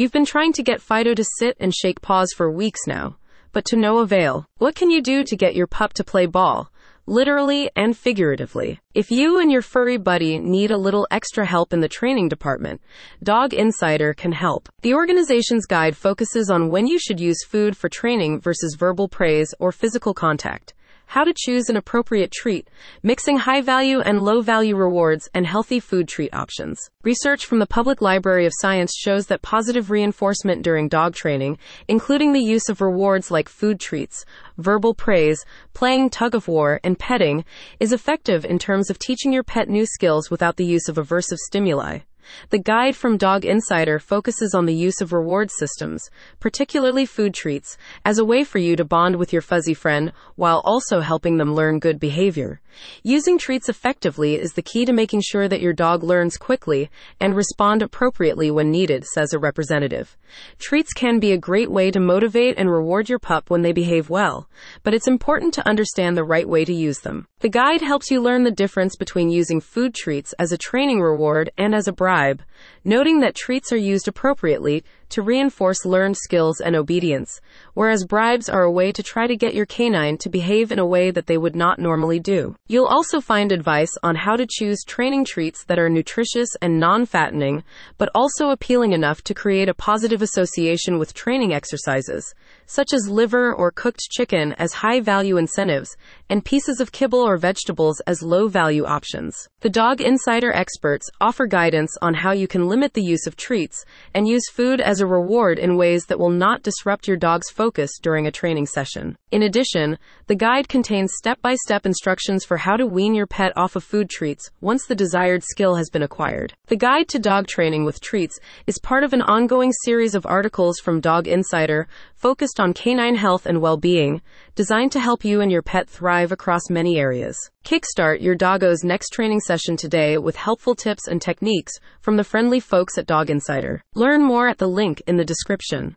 You've been trying to get Fido to sit and shake paws for weeks now, but to no avail. What can you do to get your pup to play ball? literally and figuratively. If you and your furry buddy need a little extra help in the training department, Dog Insider can help. The organization's guide focuses on when you should use food for training versus verbal praise or physical contact how to choose an appropriate treat, mixing high value and low value rewards, and healthy food treat options. Research from the Public Library of Science shows that positive reinforcement during dog training, including the use of rewards like food treats, verbal praise, playing tug of war, and petting, is effective in terms of teaching your pet new skills without the use of aversive stimuli. The guide from Dog Insider focuses on the use of reward systems, particularly food treats, as a way for you to bond with your fuzzy friend while also helping them learn good behavior. Using treats effectively is the key to making sure that your dog learns quickly and respond appropriately when needed, says a representative. Treats can be a great way to motivate and reward your pup when they behave well, but it's important to understand the right way to use them. The guide helps you learn the difference between using food treats as a training reward and as a bribe, noting that treats are used appropriately to reinforce learned skills and obedience, whereas bribes are a way to try to get your canine to behave in a way that they would not normally do. You'll also find advice on how to choose training treats that are nutritious and non fattening, but also appealing enough to create a positive association with training exercises, such as liver or cooked chicken as high value incentives, and pieces of kibble or vegetables as low value options. The Dog Insider experts offer guidance on how you can limit the use of treats and use food as a reward in ways that will not disrupt your dog's focus during a training session. In addition, the guide contains step by step instructions for how to wean your pet off of food treats once the desired skill has been acquired. The Guide to Dog Training with Treats is part of an ongoing series of articles from Dog Insider focused on canine health and well being, designed to help you and your pet thrive across many areas. Kickstart your doggo's next training session today with helpful tips and techniques from the friendly folks at Dog Insider. Learn more at the link in the description.